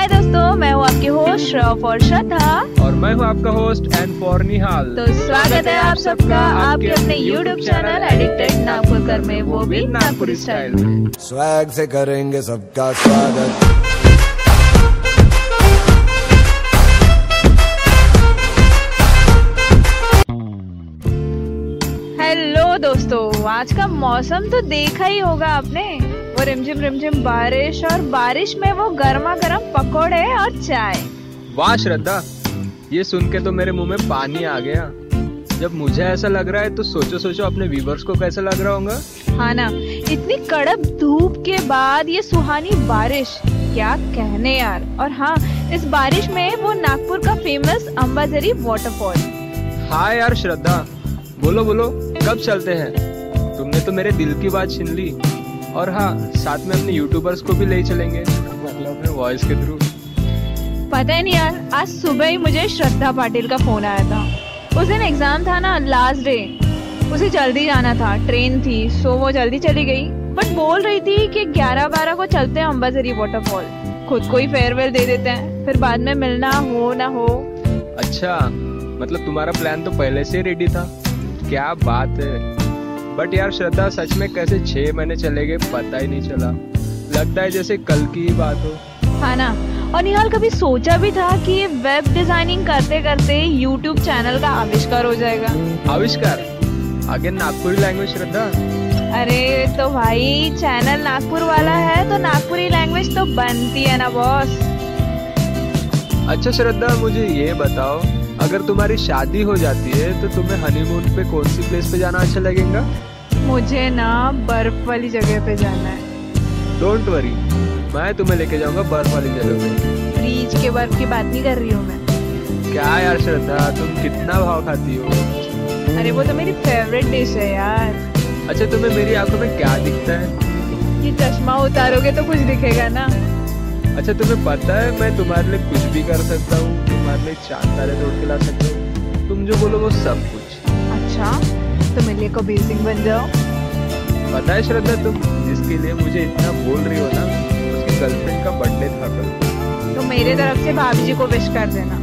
हाय दोस्तों मैं हूँ आपकी होस्ट श्रफ और श्रद्धा। और मैं हूँ आपका होस्ट एंड फॉर निहाल तो स्वागत है आप सबका आपके अपने यूट्यूब चैनल एडिक्टेड नागपुर कर में वो भी नागपुरी स्टाइल में। स्वैग से करेंगे सबका स्वागत। हेलो दोस्तों आज का मौसम तो देखा ही होगा आपने। वो रिमझिम रिमझिम बारिश और बारिश में वो गर्मा गर्म पकोड़े और चाय। वाह श्रद्धा। ये सुन के तो मेरे मुँह में पानी आ गया। जब मुझे ऐसा लग रहा है तो सोचो सोचो अपने व्यूवर्स को कैसा लग रहा होगा। हाँ ना इतनी कड़क धूप के बाद ये सुहानी बारिश क्या कहने यार। और हाँ इस बारिश में वो नागपुर का फ़ेमस अंबाझरी वाटरफॉल हाँ यार श्रद्धा। बोलो बोलो कब चलते हैं? तुमने तो मेरे दिल की बात छीन ली। और हाँ साथ में अपने यूट्यूबर्स को भी ले चलेंगे मतलब अपने वॉइस के थ्रू पता है नहीं यार आज सुबह ही मुझे श्रद्धा पाटिल का फ़ोन आया था। उस दिन एग्ज़ाम था ना लास्ट डे उसे जल्दी जाना था ट्रेन थी सो वो जल्दी चली गई। बट बोल रही थी कि 11 बारह को चलते हैं अम्बाजरी वाटरफॉल खुद को ही फेयरवेल दे देते हैं फिर बाद में मिलना हो ना हो। अच्छा मतलब तुम्हारा प्लान तो पहले से रेडी था। क्या बात है। बट यार श्रद्धा सच में कैसे छह महीने चले गए पता ही नहीं चला। लगता है जैसे कल की ही बात हो। हाँ ना? और निहाल कभी सोचा भी था कि ये वेब डिज़ाइनिंग करते करते यूट्यूब चैनल का आविष्कार हो जाएगा? आविष्कार? आगे नागपुरी लैंग्वेज श्रद्धा। अरे तो भाई चैनल नागपुर वाला है तो नागपुरी लैंग्वेज तो बनती है ना बॉस अच्छा श्रद्धा मुझे ये बताओ अगर तुम्हारी शादी हो जाती है तो तुम्हें हनीमून पे कौन सी प्लेस पे जाना अच्छा लगेगा? मुझे ना बर्फ़ वाली जगह पे जाना है। डोंट वरी मैं तुम्हें लेके जाऊँगा बर्फ़ वाली जगह पे। फ्रीज के बर्फ़ की बात नहीं कर रही हूँ मैं। क्या यार श्रद्धा तुम कितना भाव खाती हो? अरे वो तो मेरी फेवरेट डिश है यार। अच्छा तुम्हें मेरी आँखों में क्या दिखता है? ये चश्मा उतारोगे तो कुछ दिखेगा ना। अच्छा तुम्हें पता है मैं तुम्हारे लिए कुछ भी कर सकता हूँ तुम्हारे लिए चाँद तारे तोड़ के ला सकता हूँ। तुम जो बोलो वो सब कुछ। अच्छा तो मेरे लिए कबीर सिंह बन जाओ। पता है श्रद्धा तुम जिसके लिए मुझे इतना बोल रही हो ना उसकी गर्लफ्रेंड का बर्थडे था कल। तो मेरे तरफ़ से भाभी जी को विश कर देना।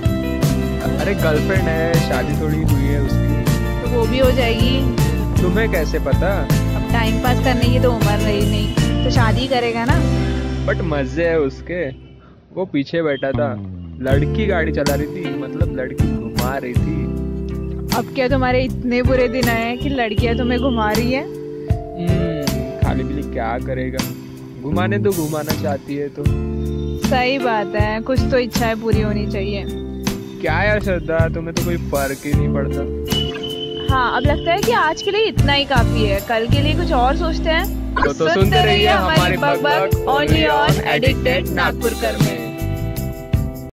अरे गर्लफ्रेंड है शादी थोड़ी हुई है उसकी। तो वो भी हो जाएगी। तुम्हें कैसे पता? अब टाइम पास करने की तो उम्र रही नहीं तो शादी करेगा ना। बट मज़े है उसके। वो पीछे बैठा था। लड़की गाड़ी चला रही थी मतलब लड़की घुमा रही थी। अब क्या तुम्हारे इतने बुरे दिन आए हैं कि लड़कियाँ तुम्हें घुमा रही है? हम्म, खाली बिली क्या करेगा? घुमाने तो घुमाना चाहती है तो। सही बात है कुछ तो इच्छाएँ पूरी होनी चाहिए। क्या यार श्रद्धा तुम्हें तो कोई फ़र्क ही नहीं पड़ता। हाँ अब लगता है कि आज के लिए इतना ही काफ़ी है। कल के लिए कुछ और सोचते हैं? तो, तो सुनते रहिए हमारे बग ओनली ऑन एडिक्टेड नागपुर कर में।